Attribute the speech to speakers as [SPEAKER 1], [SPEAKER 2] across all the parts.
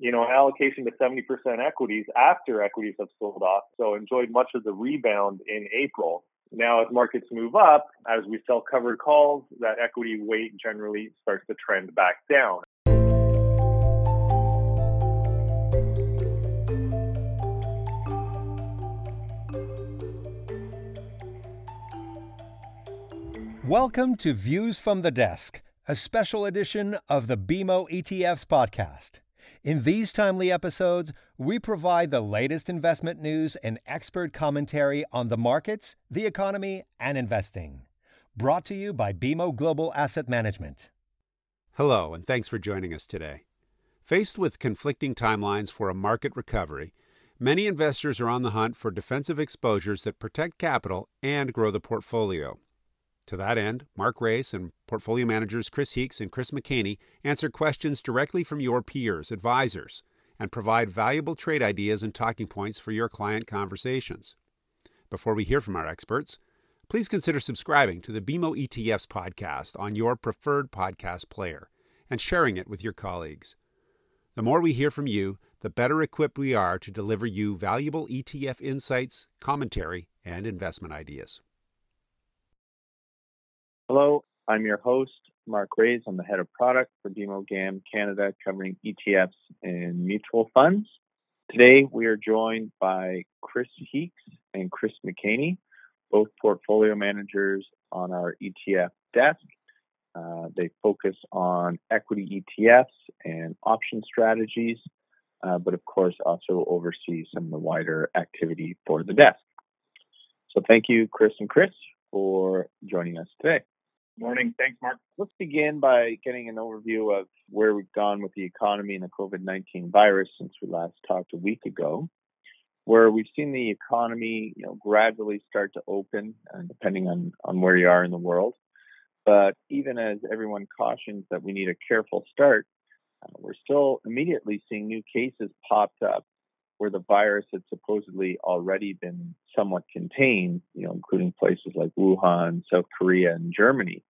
[SPEAKER 1] you know, an allocation to 70% equities after equities have sold off. So enjoyed much of the rebound in April. Now, as markets move up, as we sell covered calls, that equity weight generally starts to trend back down.
[SPEAKER 2] Welcome to Views from the Desk, a special edition of the BMO ETFs podcast. In these timely episodes, we provide the latest investment news and expert commentary on the markets, the economy, and investing. Brought to you by BMO Global Asset Management.
[SPEAKER 3] Hello, and thanks for joining us today. Faced with conflicting timelines for a market recovery, many investors are on the hunt for defensive exposures that protect capital and grow the portfolio. To that end, Mark Raes and portfolio managers Chris Heakes and Chris McHaney answer questions directly from your peers, advisors, and provide valuable trade ideas and talking points for your client conversations. Before we hear from our experts, please consider subscribing to the BMO ETFs podcast on your preferred podcast player and sharing it with your colleagues. The more we hear from you, the better equipped we are to deliver you valuable ETF insights, commentary, and investment ideas.
[SPEAKER 4] Hello, I'm your host, Mark Raes. I'm the head of product for BMO GAM Canada, covering ETFs and mutual funds. Today, we are joined by Chris Heakes and Chris McHaney, both portfolio managers on our ETF desk. Uh, they focus on equity ETFs and option strategies, uh, but of course also oversee some of the wider activity for the desk. So thank you, Chris and Chris, for joining us today.
[SPEAKER 1] Morning. Thanks, Mark.
[SPEAKER 4] Let's begin by getting an overview of where we've gone with the economy and the COVID 19 virus since we last talked a week ago, where we've seen the economy you know, gradually start to open, uh, depending on, on where you are in the world. But even as everyone cautions that we need a careful start, uh, we're still immediately seeing new cases popped up where the virus had supposedly already been somewhat contained, you know, including places like Wuhan, South Korea, and Germany.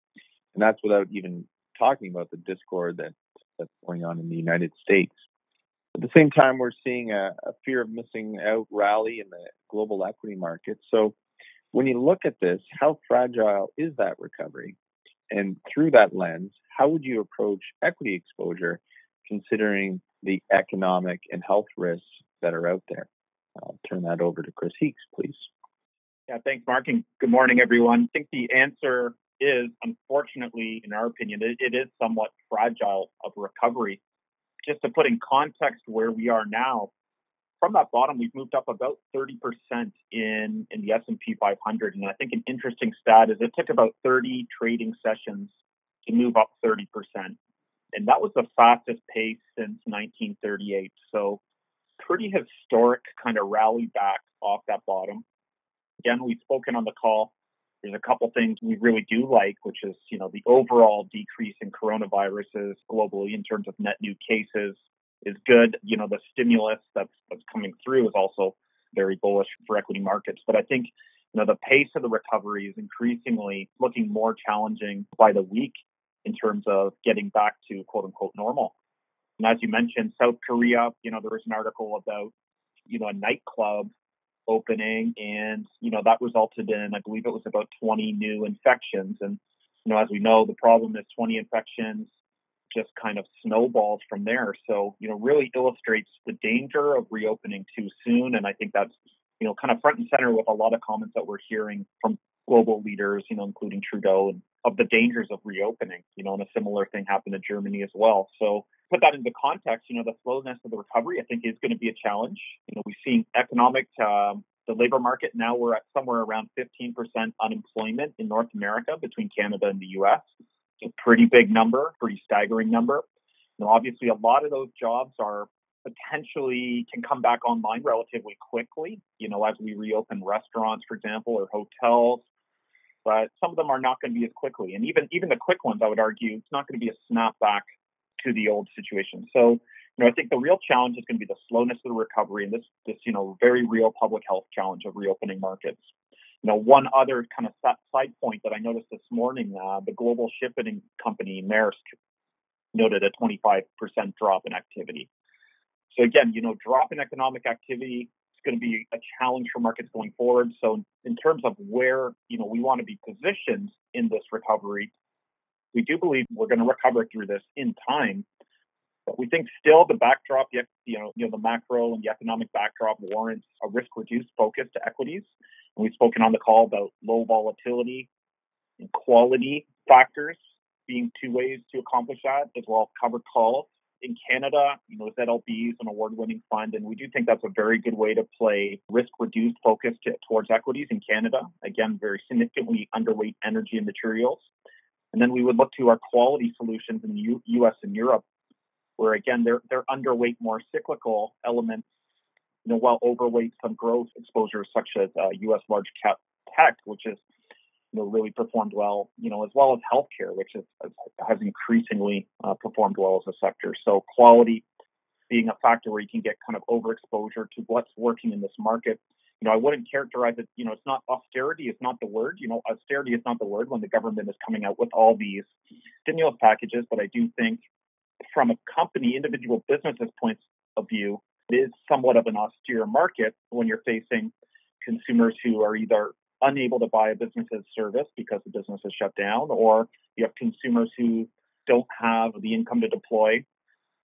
[SPEAKER 4] And that's without even talking about the discord that, that's going on in the United States. At the same time, we're seeing a, a fear of missing out rally in the global equity market. So when you look at this, how fragile is that recovery? And through that lens, how would you approach equity exposure considering the economic and health risks that are out there? I'll turn that over to Chris Heakes, please.
[SPEAKER 5] Yeah, thanks, Mark, and good morning, everyone. I think the answer is, unfortunately, in our opinion, it, it is somewhat fragile of recovery. Just to put in context where we are now, from that bottom, we've moved up about 30% in, in the S&P 500. And I think an interesting stat is it took about 30 trading sessions to move up 30%. And that was the fastest pace since 1938. So pretty historic kind of rally back off that bottom. Again, we've spoken on the call there's a couple things we really do like, which is, you know, the overall decrease in coronaviruses globally in terms of net new cases is good. You know, the stimulus that's that's coming through is also very bullish for equity markets. But I think, you know, the pace of the recovery is increasingly looking more challenging by the week in terms of getting back to quote unquote normal. And as you mentioned, South Korea, you know, there was an article about, you know, a nightclub opening, and you know that resulted in, I believe it was about 20 new infections. And you know, as we know, the problem is 20 infections just kind of snowballs from there. So you know, really illustrates the danger of reopening too soon. And I think that's you know kind of front and center with a lot of comments that we're hearing from global leaders, you know, including Trudeau, and of the dangers of reopening. You know, and a similar thing happened in Germany as well. So put that into context, you know, the slowness of the recovery, I think, is going to be a challenge. You know, we've seen economic, um, the labor market now we're at somewhere around 15% unemployment in North America between Canada and the U.S. It's a pretty big number, pretty staggering number. You know, obviously, a lot of those jobs are potentially can come back online relatively quickly. You know, as we reopen restaurants, for example, or hotels. But some of them are not going to be as quickly, and even even the quick ones, I would argue, it's not going to be a snapback to the old situation. So, you know, I think the real challenge is going to be the slowness of the recovery and this, this, you know, very real public health challenge of reopening markets. You know, one other kind of side point that I noticed this morning, uh, the global shipping company Maersk noted a 25% drop in activity. So again, you know, drop in economic activity is going to be a challenge for markets going forward. So in terms of where, you know, we want to be positioned in this recovery, we do believe we're going to recover through this in time. But we think still the backdrop, you know, you know, the macro and the economic backdrop warrants a risk-reduced focus to equities. And we've spoken on the call about low volatility and quality factors being two ways to accomplish that, as well as covered calls. In Canada, you know, ZLB is an award-winning fund, and we do think that's a very good way to play risk-reduced focus to, towards equities in Canada. Again, very significantly underweight energy and materials. And then we would look to our quality solutions in the U- U.S. and Europe, where again they're they're underweight more cyclical elements, you know, while overweight some growth exposures such as uh, U.S. large cap tech, which is you know, really performed well, you know, as well as healthcare, which is, has increasingly uh, performed well as a sector. So quality being a factor where you can get kind of overexposure to what's working in this market. You know, I wouldn't characterize it, you know, it's not austerity it's not the word. You know, austerity is not the word when the government is coming out with all these stimulus packages, but I do think from a company, individual businesses' points of view, it is somewhat of an austere market when you're facing consumers who are either unable to buy a business's service because the business is shut down, or you have consumers who don't have the income to deploy.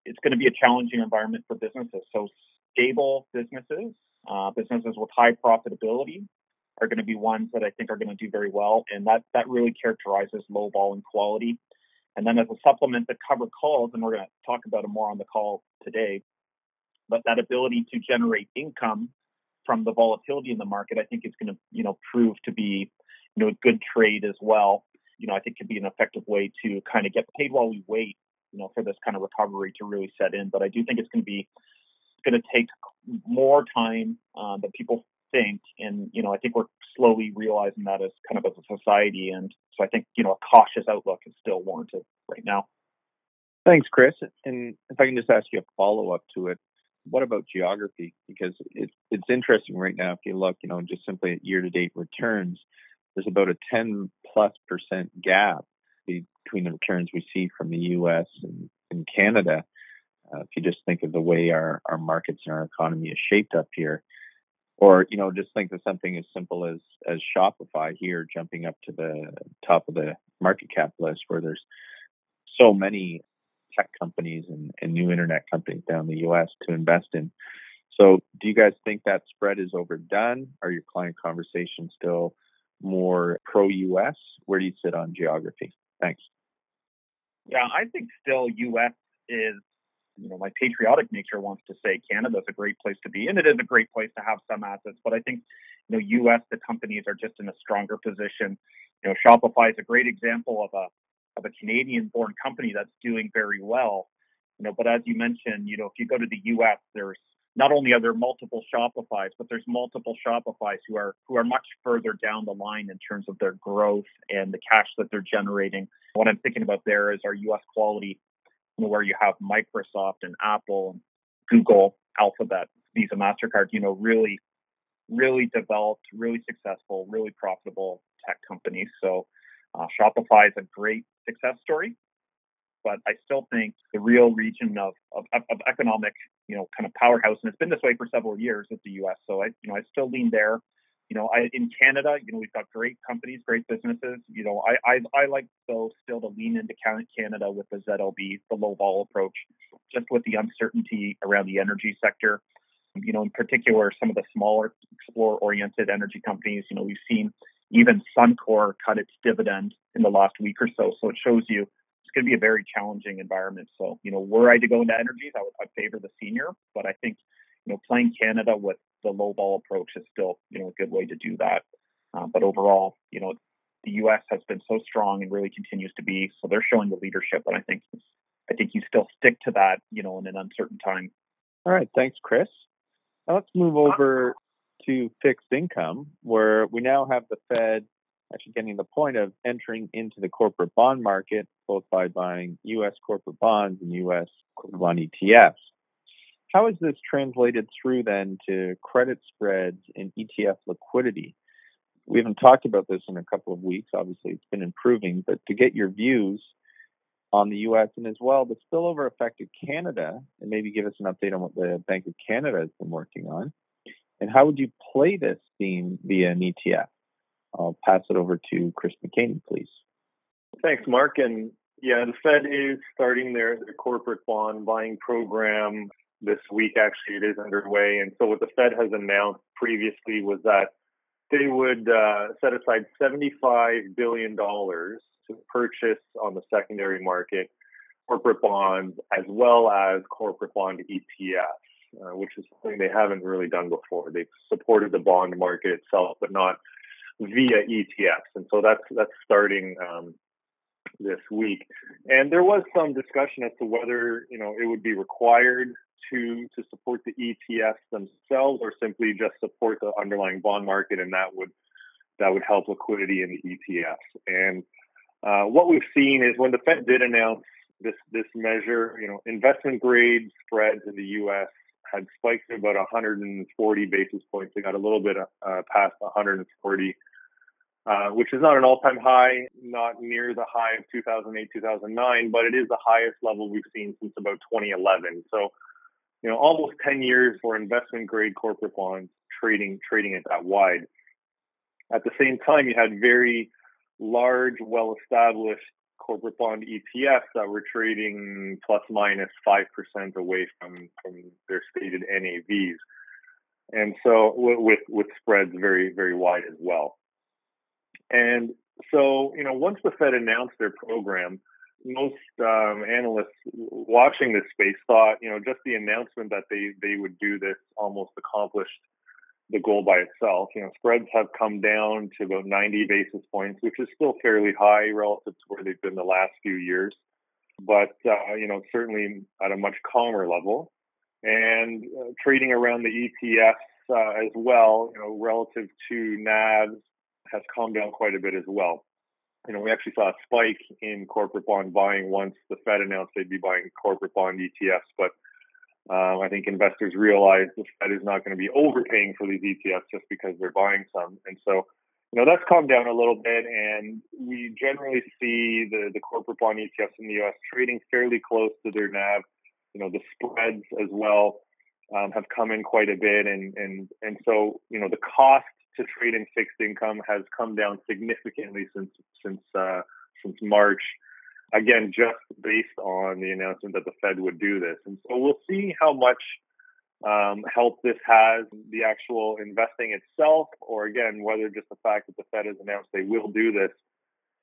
[SPEAKER 5] It's going to be a challenging environment for businesses. So stable businesses, uh, businesses with high profitability, are going to be ones that I think are going to do very well, and that that really characterizes low vol and quality. And then as a supplement to cover calls, and we're going to talk about it more on the call today, but that ability to generate income from the volatility in the market, I think is going to, you know, prove to be, you know, a good trade as well. You know, I think could be an effective way to kind of get paid while we wait, you know, for this kind of recovery to really set in. But I do think it's going to be, going to take more time uh, than people think, and you know, I think we're slowly realizing that as kind of as a society. And so I think, you know, a cautious outlook is still warranted right now.
[SPEAKER 4] Thanks, Chris. And if I can just ask you a follow up to it, what about geography? Because it's it's interesting right now. If you look, you know, just simply at year-to-date returns, there's about a 10 plus percent gap between the returns we see from the U.S. and, and Canada. Uh, if you just think of the way our our markets and our economy is shaped up here, or you know, just think of something as simple as as Shopify here jumping up to the top of the market cap list, where there's so many tech companies and, and new internet companies down the US to invest in. So, do you guys think that spread is overdone? Are your client conversations still more pro US? Where do you sit on geography? Thanks.
[SPEAKER 5] Yeah, I think still US is, you know, my patriotic nature wants to say Canada's a great place to be, and it is a great place to have some assets. But I think, you know, US, the companies are just in a stronger position. You know, Shopify is a great example of a of a Canadian-born company that's doing very well. You know, but as you mentioned, you know, if you go to the U.S., there's not only are there multiple Shopify's, but there's multiple Shopify's who are who are much further down the line in terms of their growth and the cash that they're generating. What I'm thinking about there is our U.S. quality, where you have Microsoft and Apple and Google, Alphabet, Visa, Mastercard. You know, really, really developed, really successful, really profitable tech companies. So uh, Shopify is a great success story, but I still think the real region of, of, of economic, you know, kind of powerhouse, and it's been this way for several years, is the U.S. So I, you know, I still lean there. You know, I, in Canada, you know, we've got great companies, great businesses. You know, I, I, I like though still to lean into Canada with the ZLB, the low vol approach, just with the uncertainty around the energy sector. You know, in particular, some of the smaller explorer-oriented energy companies. You know, we've seen even Suncor cut its dividend in the last week or so. So it shows you it's going to be a very challenging environment. So, you know, were I to go into energies, I would I'd favor the senior, but I think, you know, playing Canada with the low vol approach is still, you know, a good way to do that. Uh, but overall, you know, the U.S. has been so strong and really continues to be. So they're showing the leadership, and I think I think you still stick to that, you know, in an uncertain time.
[SPEAKER 4] All right, thanks, Chris. Now let's move over to fixed income, where we now have the Fed actually getting the point of entering into the corporate bond market, both by buying U.S. corporate bonds and U.S. corporate bond ETFs. How is this translated through then to credit spreads and ETF liquidity? We haven't talked about this in a couple of weeks. Obviously, it's been improving, but to get your views, on the U.S. and as well the spillover affected Canada, and maybe give us an update on what the Bank of Canada has been working on, and how would you play this theme via an ETF? I'll pass it over to Chris McHaney, please.
[SPEAKER 1] Thanks, Mark. And yeah, the Fed is starting their, their corporate bond buying program this week. Actually, it is underway. And so, what the Fed has announced previously was that they would uh, set aside $75 billion to purchase on the secondary market corporate bonds as well as corporate bond ETFs, uh, which is something they haven't really done before. They've supported the bond market itself, but not via ETFs. And so that's that's starting um, this week. And there was some discussion as to whether you know it would be required to to support the ETFs themselves or simply just support the underlying bond market, and that would that would help liquidity in the ETFs. And uh, what we've seen is when the Fed did announce this this measure, you know, investment grade spreads in the U.S. had spiked to about 140 basis points. They got a little bit uh, past 140 uh, which is not an all-time high, not near the high of 2008, 2009, but it is the highest level we've seen since about 2011. So, you know, almost 10 years for investment-grade corporate bonds trading trading at that wide. At the same time, you had very large, well-established corporate bond ETFs that were trading plus minus minus five percent away from from their stated NAVs, and so with with spreads very very wide as well. And so, you know, once the Fed announced their program, most um, analysts watching this space thought, you know, just the announcement that they they would do this almost accomplished the goal by itself. You know, spreads have come down to about 90 basis points, which is still fairly high relative to where they've been the last few years, but uh, you know, certainly at a much calmer level. And uh, trading around the ETFs uh, as well, you know, relative to NAVs has calmed down quite a bit as well. You know, we actually saw a spike in corporate bond buying once the Fed announced they'd be buying corporate bond ETFs, but um, I think investors realize the Fed is not going to be overpaying for these ETFs just because they're buying some, and so you know that's calmed down a little bit, and we generally see the the corporate bond ETFs in the U.S. trading fairly close to their NAV. You know, the spreads as well um, have come in quite a bit, and and and so you know the cost to trade in fixed income has come down significantly since since uh, since March. Again, just based on the announcement that the Fed would do this, and so we'll see how much um, help this has the actual investing itself, or again, whether just the fact that the Fed has announced they will do this,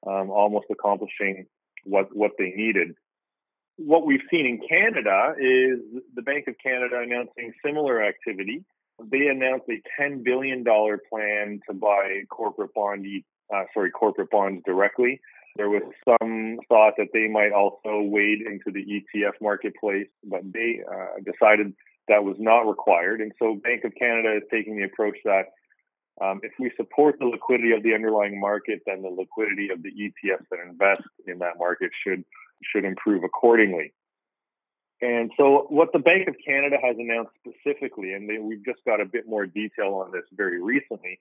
[SPEAKER 1] um, almost accomplishing what what they needed. What we've seen in Canada is the Bank of Canada announcing similar activity they announced a $10 billion plan to buy corporate bond, uh, sorry, corporate bonds directly. There was some thought that they might also wade into the ETF marketplace, but they uh, decided that was not required. And so Bank of Canada is taking the approach that um, if we support the liquidity of the underlying market, then the liquidity of the ETFs that invest in that market should should improve accordingly. And so, what the Bank of Canada has announced specifically, and they, we've just got a bit more detail on this very recently,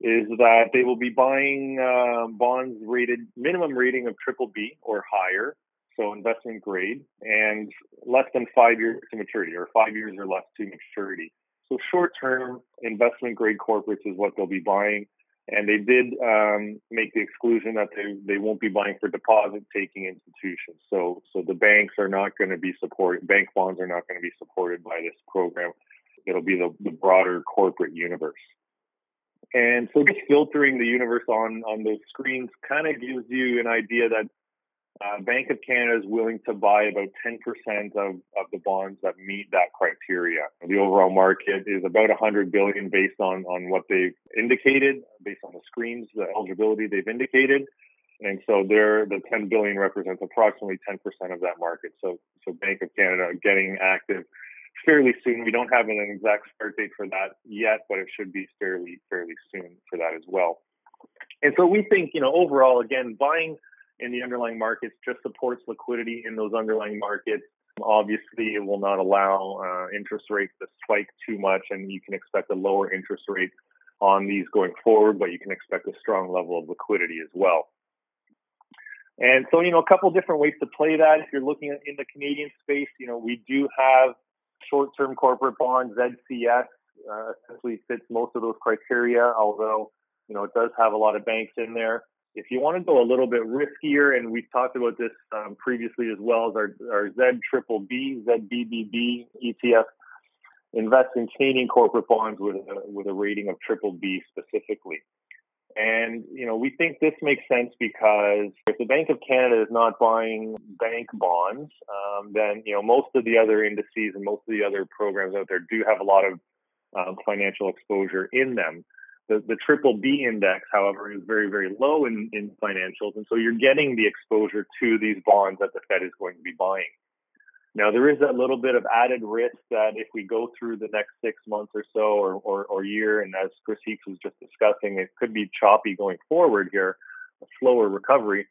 [SPEAKER 1] is that they will be buying uh, bonds rated minimum rating of triple B or higher, so investment grade, and less than five years to maturity, or five years or less to maturity. So, short term investment grade corporates is what they'll be buying. And they did um, make the exclusion that they, they won't be buying for deposit taking institutions. So so the banks are not going to be supported. Bank bonds are not going to be supported by this program. It'll be the, the broader corporate universe. And so just filtering the universe on on those screens kind of gives you an idea that uh, Bank of Canada is willing to buy about 10% of, of the bonds that meet that criteria. The overall market is about 100 billion based on, on what they've indicated, based on the screens, the eligibility they've indicated. And so there, the 10 billion represents approximately 10% of that market. So, so Bank of Canada getting active fairly soon. We don't have an exact start date for that yet, but it should be fairly, fairly soon for that as well. And so we think, you know, overall, again, buying in the underlying markets just supports liquidity in those underlying markets. Obviously, it will not allow uh, interest rates to spike too much, and you can expect a lower interest rate on these going forward, but you can expect a strong level of liquidity as well. And so, you know, a couple different ways to play that. If you're looking at in the Canadian space, you know, we do have short-term corporate bonds, ZCS, uh, essentially fits most of those criteria, although, you know, it does have a lot of banks in there. If you want to go a little bit riskier, and we've talked about this um, previously as well as our, our Z triple B, ZBBB ETF, invest in Canadian corporate bonds with a, with a rating of triple B specifically. And, you know, we think this makes sense because if the Bank of Canada is not buying bank bonds, um, then, you know, most of the other indices and most of the other programs out there do have a lot of um, financial exposure in them. The, the triple B index, however, is very, very low in, in financials. And so you're getting the exposure to these bonds that the Fed is going to be buying. Now, there is a little bit of added risk that if we go through the next six months or so or, or, or year, and as Chris Heakes was just discussing, it could be choppy going forward here, a slower recovery.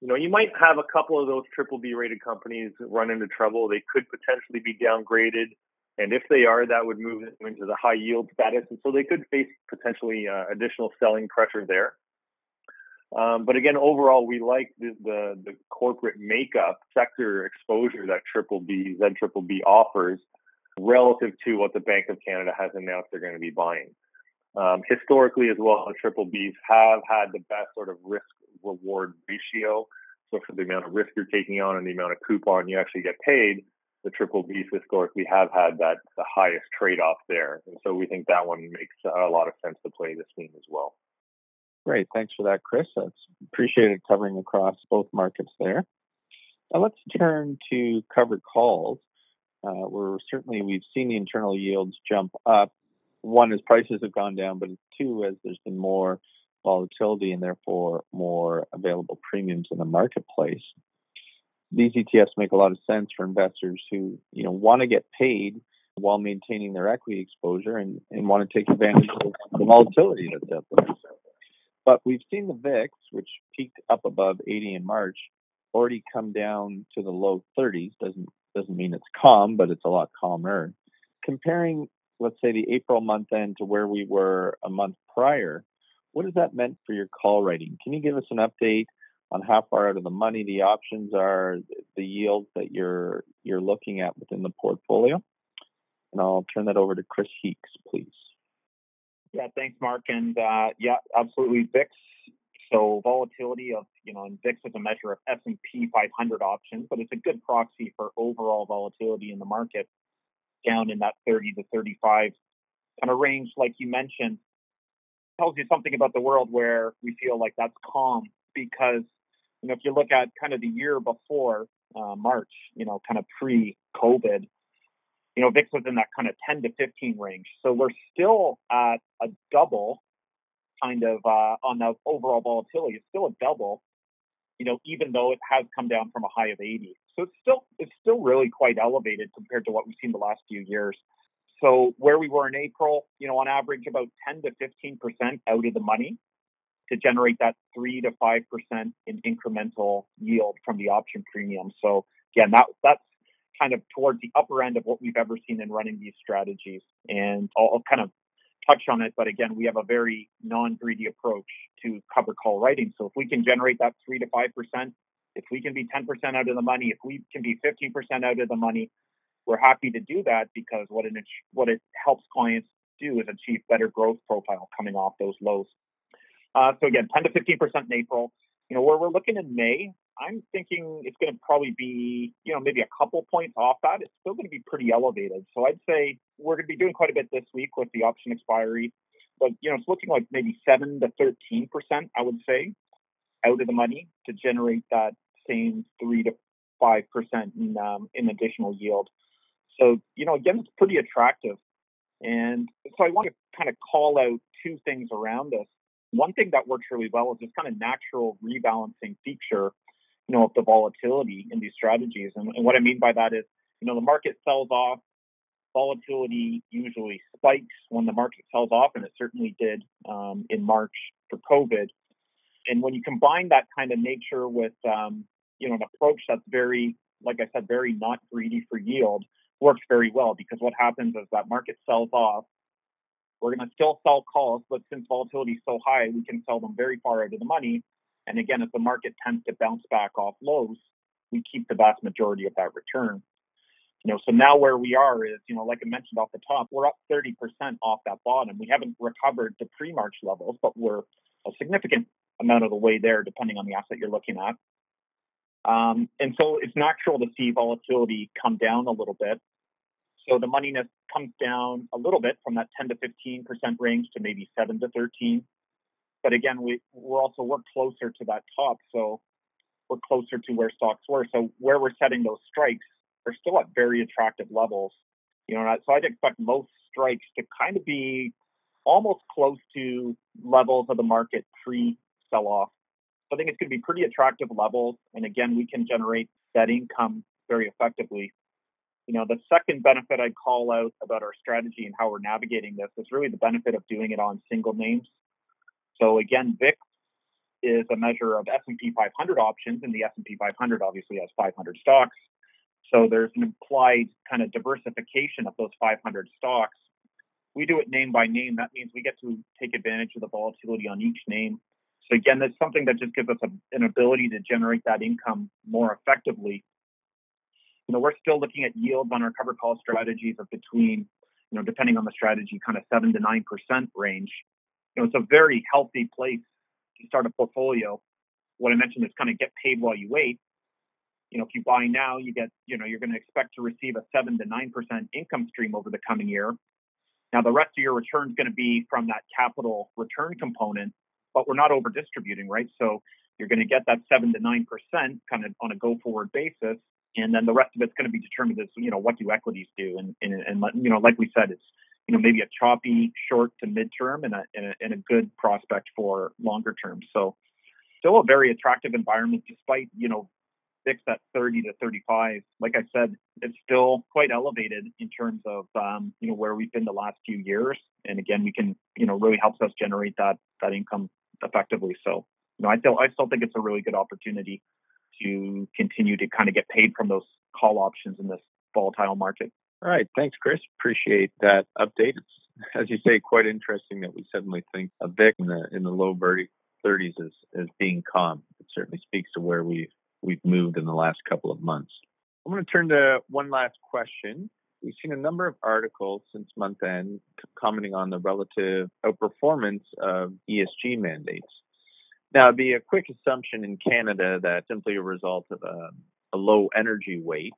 [SPEAKER 1] You know, you might have a couple of those triple B rated companies run into trouble. They could potentially be downgraded. And if they are, that would move them into the high yield status. And so they could face potentially uh, additional selling pressure there. Um, but again, overall, we like the, the, the corporate makeup sector exposure that Triple B, Z Triple B offers relative to what the Bank of Canada has announced they're going to be buying. Um, historically, as well, the Triple Bs have had the best sort of risk reward ratio. So for the amount of risk you're taking on and the amount of coupon you actually get paid, the Triple B Bs we have had that the highest trade off there. And so we think that one makes a lot of sense to play this theme as well.
[SPEAKER 4] Great. Thanks for that, Chris. That's appreciated covering across both markets there. Now let's turn to covered calls, uh, where certainly we've seen the internal yields jump up. One, as prices have gone down, but two, as there's been more volatility and therefore more available premiums in the marketplace. These ETFs make a lot of sense for investors who, you know, want to get paid while maintaining their equity exposure and, and want to take advantage of the volatility that's out there. But we've seen the VIX, which peaked up above 80 in March, already come down to the low 30s. Doesn't doesn't mean it's calm, but it's a lot calmer. Comparing, let's say, the April month end to where we were a month prior, what has that meant for your call writing? Can you give us an update on how far out of the money the options are, the yields that you're you're looking at within the portfolio? And I'll turn that over to Chris Heakes, please.
[SPEAKER 5] Yeah, thanks, Mark. And uh, yeah, absolutely, VIX. So volatility of you know, and VIX is a measure of S and P 500 options, but it's a good proxy for overall volatility in the market, down in that 30 to 35 kind of range, like you mentioned. Tells you something about the world where we feel like that's calm because you know if you look at kind of the year before uh, March, you know, kind of pre-COVID, you know, VIX was in that kind of 10 to 15 range. So we're still at a double kind of uh, on the overall volatility. It's still a double, you know, even though it has come down from a high of 80. So it's still it's still really quite elevated compared to what we've seen the last few years. So where we were in April, you know, on average about 10 to 15 percent out of the money to generate that three to five percent in incremental yield from the option premium. So again, that that's kind of towards the upper end of what we've ever seen in running these strategies. And I'll, I'll kind of touch on it, but again, we have a very non-greedy approach to cover call writing. So if we can generate that three to five percent, if we can be 10% out of the money, if we can be 15% out of the money, we're happy to do that because what it what it helps clients do is achieve better growth profile coming off those lows. Uh, so again, 10 to 15% in April. You know, where we're looking in May, I'm thinking it's going to probably be, you know, maybe a couple points off that. It's still going to be pretty elevated. So I'd say we're going to be doing quite a bit this week with the option expiry. But, you know, it's looking like maybe 7 to 13%, I would say, out of the money to generate that same 3 to 5% in, um, in additional yield. So, you know, again, it's pretty attractive. And so I want to kind of call out two things around this. One thing that works really well is this kind of natural rebalancing feature you know, of the volatility in these strategies. And, and what I mean by that is, you know, the market sells off, volatility usually spikes when the market sells off, and it certainly did um, in March for COVID. And when you combine that kind of nature with, um, you know, an approach that's very, like I said, very not greedy for yield, works very well because what happens is that market sells off. We're going to still sell calls, but since volatility is so high, we can sell them very far out of the money And again, if the market tends to bounce back off lows, we keep the vast majority of that return. You know, so now where we are is, you know, like I mentioned off the top, we're up 30% off that bottom. We haven't recovered to pre-March levels, but we're a significant amount of the way there, depending on the asset you're looking at. Um, and so it's natural to see volatility come down a little bit. So the moneyness comes down a little bit from that 10 to 15 percent range to maybe 7 to 13. But again, we we're also we're closer to that top, so we're closer to where stocks were. So where we're setting those strikes are still at very attractive levels. You know, so I'd expect most strikes to kind of be almost close to levels of the market pre sell off. So I think it's going to be pretty attractive levels. And again, we can generate that income very effectively. You know, the second benefit I'd call out about our strategy and how we're navigating this is really the benefit of doing it on single names. So again, VIX is a measure of S&P 500 options, and the S&P 500 obviously has 500 stocks. So there's an implied kind of diversification of those 500 stocks. We do it name by name. That means we get to take advantage of the volatility on each name. So again, that's something that just gives us a, an ability to generate that income more effectively. You know, we're still looking at yields on our cover call strategies of between, you know, depending on the strategy, kind of seven to nine percent range. You know, it's a very healthy place to start a portfolio. What I mentioned is kind of get paid while you wait. You know, if you buy now, you get, you know, you're going to expect to receive a seven to nine percent income stream over the coming year. Now, the rest of your return is going to be from that capital return component, but we're not over distributing, right? So you're going to get that seven to nine percent kind of on a go forward basis, and then the rest of it's going to be determined as you know what do equities do, and and, and you know like we said, it's you know maybe a choppy short to midterm and a, and a and a good prospect for longer term. So still a very attractive environment despite you know VIX at 30 to 35. Like I said, it's still quite elevated in terms of um, you know where we've been the last few years. And again, we can you know really helps us generate that that income effectively. So you know I still I still think it's a really good opportunity to continue to kind of get paid from those call options in this volatile market.
[SPEAKER 4] All right, thanks, Chris. Appreciate that update. It's as you say, quite interesting that we suddenly think a VIX in the in the low 30s as as being calm. It certainly speaks to where we've we've moved in the last couple of months. I'm going to turn to one last question. We've seen a number of articles since month end commenting on the relative outperformance of ESG mandates. Now, it'd be a quick assumption in Canada that simply a result of a, a low energy weight.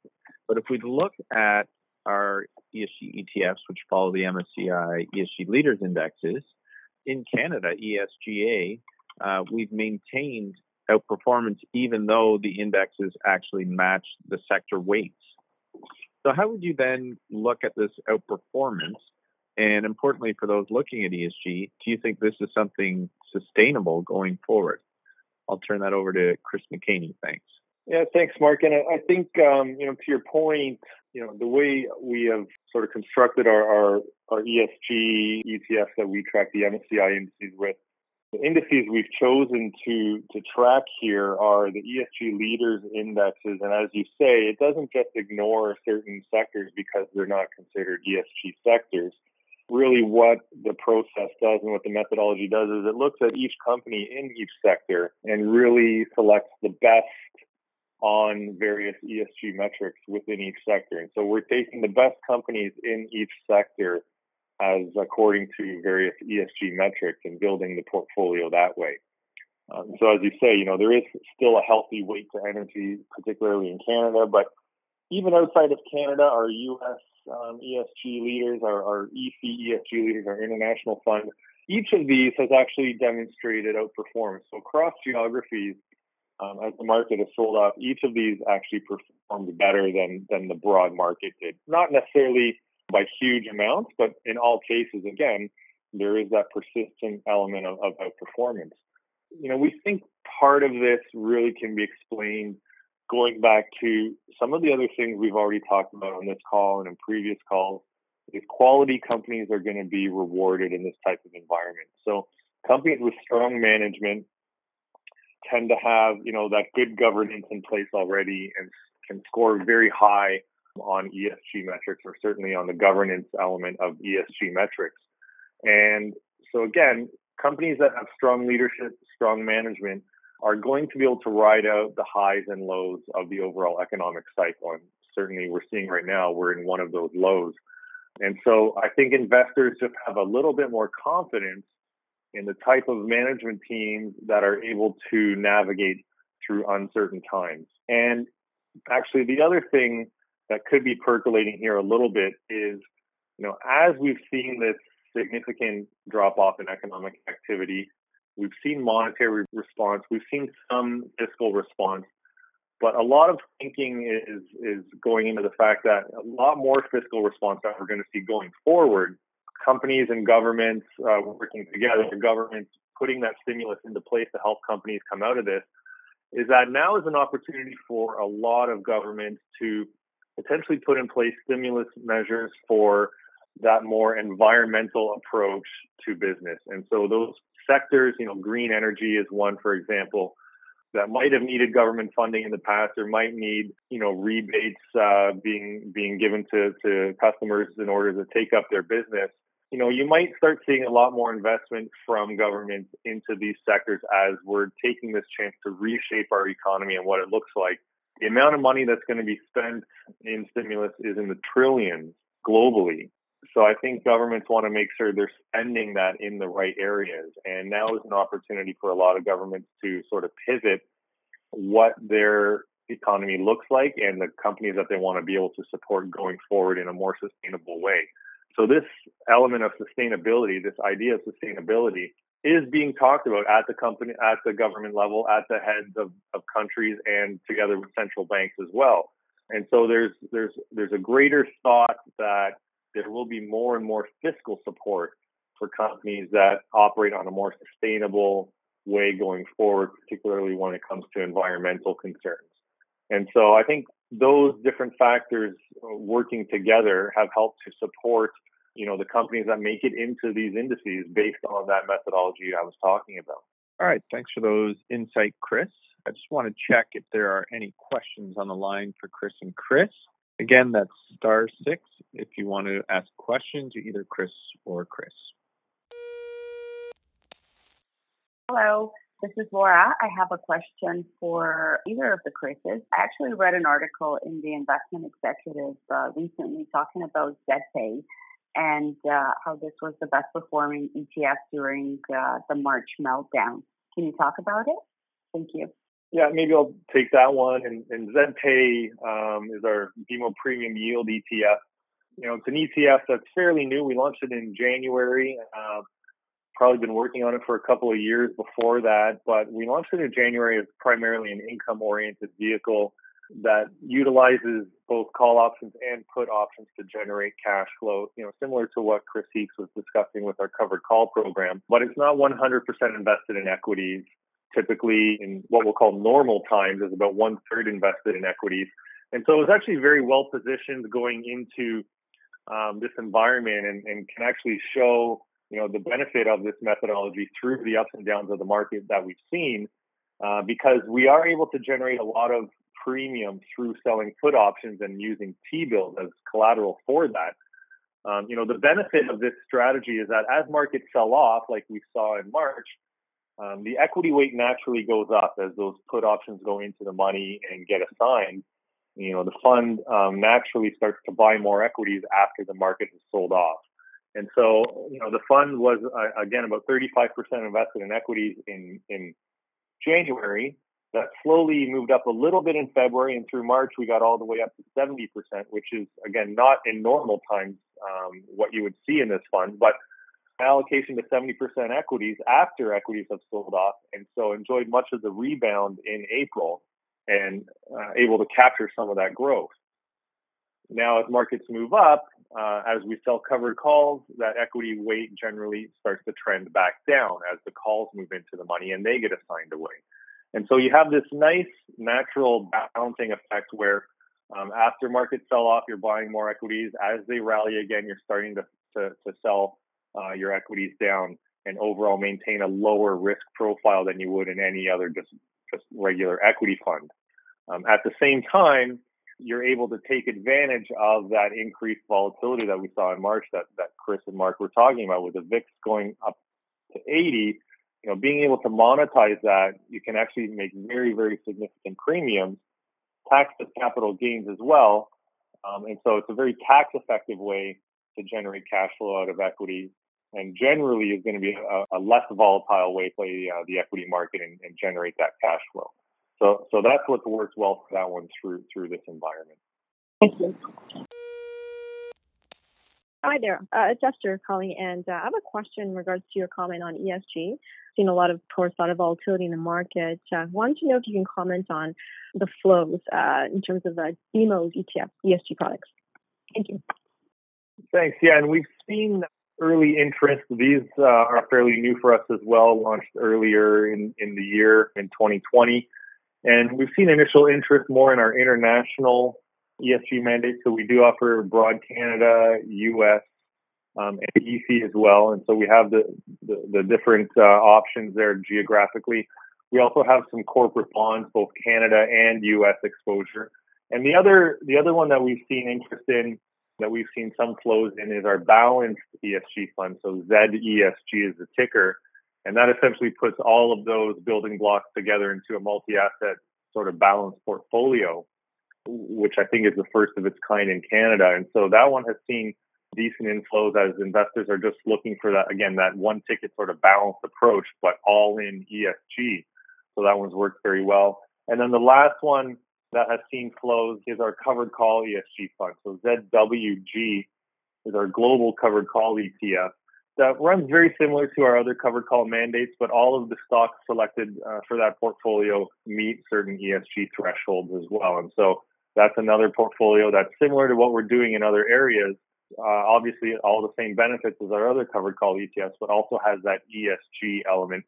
[SPEAKER 4] But if we look at our ESG ETFs, which follow the MSCI ESG Leaders Indexes, in Canada, ESGA, uh, we've maintained outperformance even though the indexes actually match the sector weights. So, how would you then look at this outperformance? And importantly, for those looking at ESG, do you think this is something sustainable going forward? I'll turn that over to Chris McHaney. Thanks.
[SPEAKER 1] Yeah, thanks, Mark. And I think, um, you know, to your point, you know, the way we have sort of constructed our, our, our ESG ETFs that we track the MSCI indices with the indices we've chosen to to track here are the ESG leaders indexes, and as you say, it doesn't just ignore certain sectors because they're not considered ESG sectors. Really, what the process does and what the methodology does is it looks at each company in each sector and really selects the best on various ESG metrics within each sector. And so we're taking the best companies in each sector as according to various ESG metrics and building the portfolio that way. Um, so as you say, you know, there is still a healthy weight to energy, particularly in Canada, but even outside of Canada, our U.S. Um, ESG leaders, our, our EC ESG leaders, our international fund, each of these has actually demonstrated outperformance. So across geographies, um, as the market has sold off, each of these actually performed better than than the broad market did. Not necessarily by huge amounts, but in all cases, again, there is that persistent element of, of outperformance. You know, we think part of this really can be explained going back to some of the other things we've already talked about on this call and in previous calls. Is quality companies are going to be rewarded in this type of environment. So companies with strong management tend to have, you know, that good governance in place already and can score very high on ESG metrics or certainly on the governance element of ESG metrics. And so again, companies that have strong leadership, strong management are going to be able to ride out the highs and lows of the overall economic cycle. And certainly we're seeing right now we're in one of those lows. And so I think investors just have a little bit more confidence in the type of management teams that are able to navigate through uncertain times. And actually, the other thing that could be percolating here a little bit is, you know, as we've seen this significant drop off in economic activity, we've seen monetary response, we've seen some fiscal response, but a lot of thinking is is going into the fact that a lot more fiscal response that we're going to see going forward. Companies and governments uh, working together, governments putting that stimulus into place to help companies come out of this, is that now is an opportunity for a lot of governments to potentially put in place stimulus measures for that more environmental approach to business. And so those sectors, you know, green energy is one, for example, that might have needed government funding in the past or might need, you know, rebates uh, being being given to, to customers in order to take up their business. You know, you might start seeing a lot more investment from governments into these sectors as we're taking this chance to reshape our economy and what it looks like. The amount of money that's going to be spent in stimulus is in the trillions globally. So I think governments want to make sure they're spending that in the right areas. And now is an opportunity for a lot of governments to sort of pivot what their economy looks like and the companies that they want to be able to support going forward in a more sustainable way. So this element of sustainability, this idea of sustainability is being talked about at the company, at the government level, at the heads of, of countries and together with central banks as well. And so there's there's there's a greater thought that there will be more and more fiscal support for companies that operate on a more sustainable way going forward, particularly when it comes to environmental concerns. And so I think those different factors uh, working together have helped to support you know the companies that make it into these indices based on that methodology I was talking about.
[SPEAKER 4] All right, thanks for those insight, Chris. I just want to check if there are any questions on the line for Chris and Chris. Again, that's star six if you want to ask questions to either Chris or Chris.
[SPEAKER 6] Hello, this is Laura. I have a question for either of the Chris's. I actually read an article in the Investment Executive uh, recently talking about ZedPay and uh, how this was the best performing ETF during uh, the March meltdown. Can you talk about it? Thank you.
[SPEAKER 1] Yeah, maybe I'll take that one. And, and ZedPay um, is our BMO Premium Yield ETF. You know, it's an ETF that's fairly new. We launched it in January. Uh, probably been working on it for a couple of years before that, but we launched it in January as primarily an income-oriented vehicle that utilizes both call options and put options to generate cash flow, you know, similar to what Chris Heakes was discussing with our covered call program. But it's not 100% invested in equities typically in what we'll call normal times is about one third invested in equities. And so it was actually very well positioned going into um, this environment and, and, can actually show you know the benefit of this methodology through the ups and downs of the market that we've seen uh, because we are able to generate a lot of premium through selling put options and using T-bills as collateral for that. Um, you know, the benefit of this strategy is that as markets sell off, like we saw in March, um, the equity weight naturally goes up as those put options go into the money and get assigned. You know, the fund um, naturally starts to buy more equities after the market has sold off. And so, you know, the fund was uh, again about 35% invested in equities in in January. That slowly moved up a little bit in February, and through March we got all the way up to 70%, which is again not in normal times um, what you would see in this fund, but allocation to 70% equities after equities have sold off, and so enjoyed much of the rebound in April and uh, able to capture some of that growth. Now, as markets move up, uh, as we sell covered calls, that equity weight generally starts to trend back down as the calls move into the money and they get assigned away. And so you have this nice natural balancing effect where um, after markets sell off, you're buying more equities. As they rally again, you're starting to, to, to sell uh, your equities down and overall maintain a lower risk profile than you would in any other just, just regular equity fund. Um, at the same time, you're able to take advantage of that increased volatility that we saw in March that, that Chris and Mark were talking about with the VIX going up to 80 you know, being able to monetize that, you can actually make very, very significant premiums, tax as capital gains as well. Um, and so it's a very tax effective way to generate cash flow out of equity and generally is going to be a, a less volatile way to play uh, the equity market and, and, generate that cash flow. So, so that's what works well for that one through through this environment.
[SPEAKER 7] Thank you. Hi there, uh, it's Esther calling, and uh, I have a question in regards to your comment on ESG. Seen a lot of, of course, a lot of volatility in the market. Uh, wanted to know if you can comment on the flows uh, in terms of uh, BMO's ETF ESG products. Thank you.
[SPEAKER 1] Thanks. Yeah, and we've seen early interest. These uh, are fairly new for us as well, launched earlier in, in the year in 2020. And we've seen initial interest more in our international ESG mandate. So we do offer broad Canada, US, um, and EC as well. And so we have the, the, the different uh, options there geographically. We also have some corporate bonds, both Canada and US exposure. And the other the other one that we've seen interest in that we've seen some flows in is our balanced ESG fund. So ZESG is the ticker. And that essentially puts all of those building blocks together into a multi asset sort of balanced portfolio, which I think is the first of its kind in Canada. And so that one has seen decent inflows as investors are just looking for that, again, that one ticket sort of balanced approach, but all in ESG. So that one's worked very well. And then the last one that has seen flows is our covered call ESG fund. So ZWG is our global covered call ETF that runs very similar to our other covered call mandates, but all of the stocks selected uh, for that portfolio meet certain ESG thresholds as well. And so that's another portfolio that's similar to what we're doing in other areas. Uh, obviously, all the same benefits as our other covered call ETFs, but also has that ESG element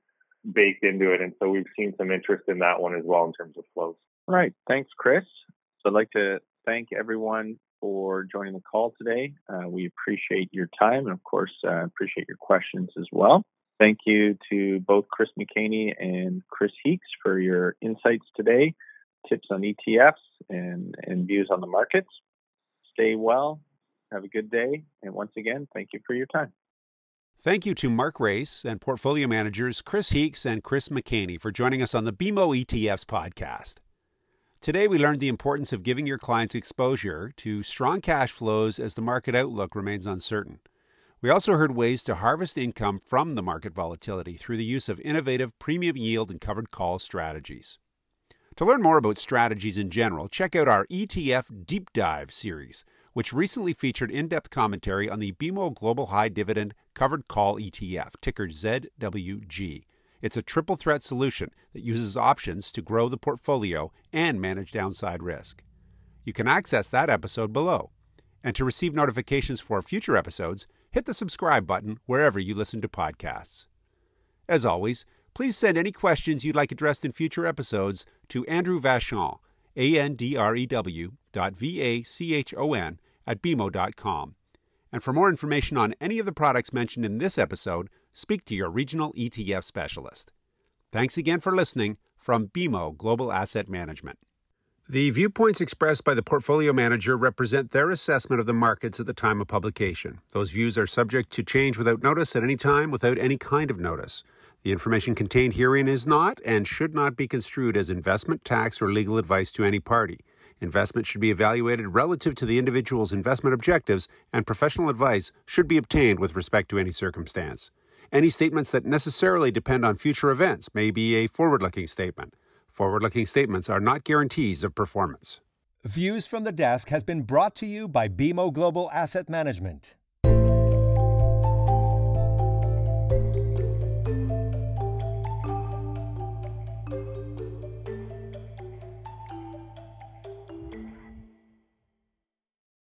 [SPEAKER 1] baked into it. And so we've seen some interest in that one as well in terms of flows.
[SPEAKER 4] All right. Thanks, Chris. So I'd like to thank everyone for joining the call today. Uh, we appreciate your time and, of course, uh, appreciate your questions as well. Thank you to both Chris McHaney and Chris Heakes for your insights today, tips on ETFs, and, and views on the markets. Stay well. Have a good day. And once again, thank you for your time.
[SPEAKER 3] Thank you to Mark Raes and portfolio managers Chris Heakes and Chris McHaney for joining us on the BMO ETFs podcast. Today, we learned the importance of giving your clients exposure to strong cash flows as the market outlook remains uncertain. We also heard ways to harvest income from the market volatility through the use of innovative premium yield and covered call strategies. To learn more about strategies in general, check out our ETF Deep Dive series, which recently featured in depth commentary on the BMO Global High Dividend Covered Call ETF, ticker ZWG. It's a triple threat solution that uses options to grow the portfolio and manage downside risk. You can access that episode below. And to receive notifications for future episodes, hit the subscribe button wherever you listen to podcasts. As always, please send any questions you'd like addressed in future episodes to Andrew Vachon, A-N-D-R-E-W dot V-A-C-H-O-N at BMO.com. And for more information on any of the products mentioned in this episode, speak to your regional ETF specialist. Thanks again for listening from BMO Global Asset Management. The viewpoints expressed by the portfolio manager represent their assessment of the markets at the time of publication. Those views are subject to change without notice at any time without any kind of notice. The information contained herein is not and should not be construed as investment, tax, or legal advice to any party. Investment should be evaluated relative to the individual's investment objectives, and professional advice should be obtained with respect to any circumstance. Any statements that necessarily depend on future events may be a forward looking statement. Forward looking statements are not guarantees of performance.
[SPEAKER 2] Views from the Desk has been brought to you by BMO Global Asset Management.